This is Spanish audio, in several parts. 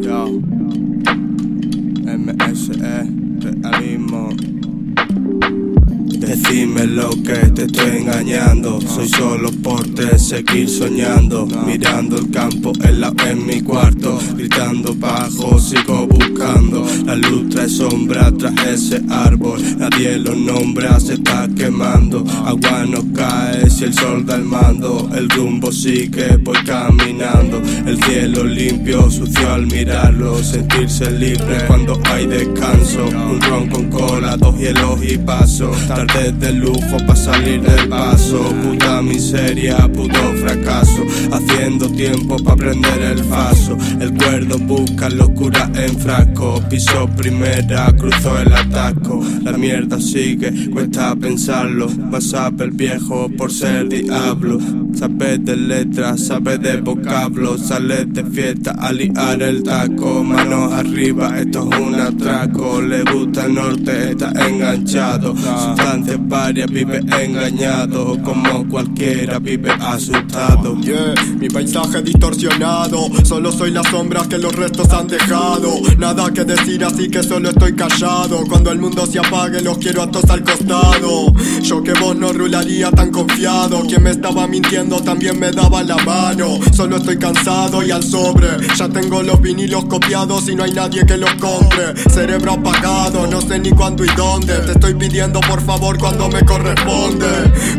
Yo. MSE, realismo. Decime lo que te estoy engañando. Soy solo porte, seguir soñando. Mirando el campo en, la, en mi cuarto. Gritando bajo, sigo la luz trae sombra tras ese árbol. Nadie lo nombra, se está quemando. Agua no cae si el sol da el mando. El rumbo sigue, voy caminando. El cielo limpio, sucio al mirarlo. Sentirse libre cuando hay descanso. Un ron con cola, dos hielos y paso. Tarde de lujo para salir del paso. Puta miseria, puto fracaso. Haciendo tiempo para prender el paso. El cuerdo busca locura en frasco. Piso primera, cruzó el ataco. La mierda sigue, cuesta pensarlo. Sabe el viejo por ser diablo. Sabes de letras, sabes de vocablo. Sales de fiesta a liar el taco. Manos arriba, esto es un atraco. Le gusta el norte, está enganchado. Sustancias varias, vive engañado. Como cualquiera, vive asustado. Yeah, mi paisaje distorsionado. Solo soy las sombras que los restos han dejado. Que decir, así que solo estoy callado. Cuando el mundo se apague, los quiero a todos al costado. Yo que vos no rularía tan confiado. Quien me estaba mintiendo también me daba la mano. Solo estoy cansado y al sobre. Ya tengo los vinilos copiados y no hay nadie que los compre. Cerebro apagado, no sé ni cuándo y dónde. Te estoy pidiendo por favor cuando me corresponde.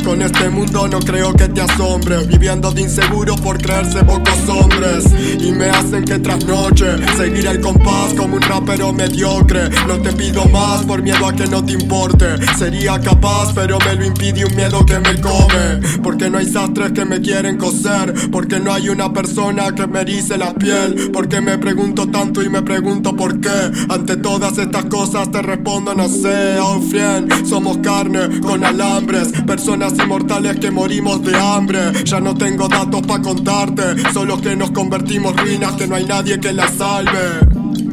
Con este mundo no creo que te asombre. Viviendo de inseguro por creerse pocos hombres. Y me hacen que trasnoche. Seguir el compás como un rapero mediocre. No te pido más por miedo a que no te importe. Sería capaz, pero me lo impide un miedo que me come. Porque no hay sastres que me quieren coser. Porque no hay una persona que me erice la piel. Porque me pregunto tanto y me pregunto por qué. Ante todas estas cosas te respondo, no sé. Oh, friend, somos carne con alambres. Personas inmortales que morimos de hambre. Ya no tengo datos para contarte. Solo que nos convertimos ruinas, que no hay nadie que las salve.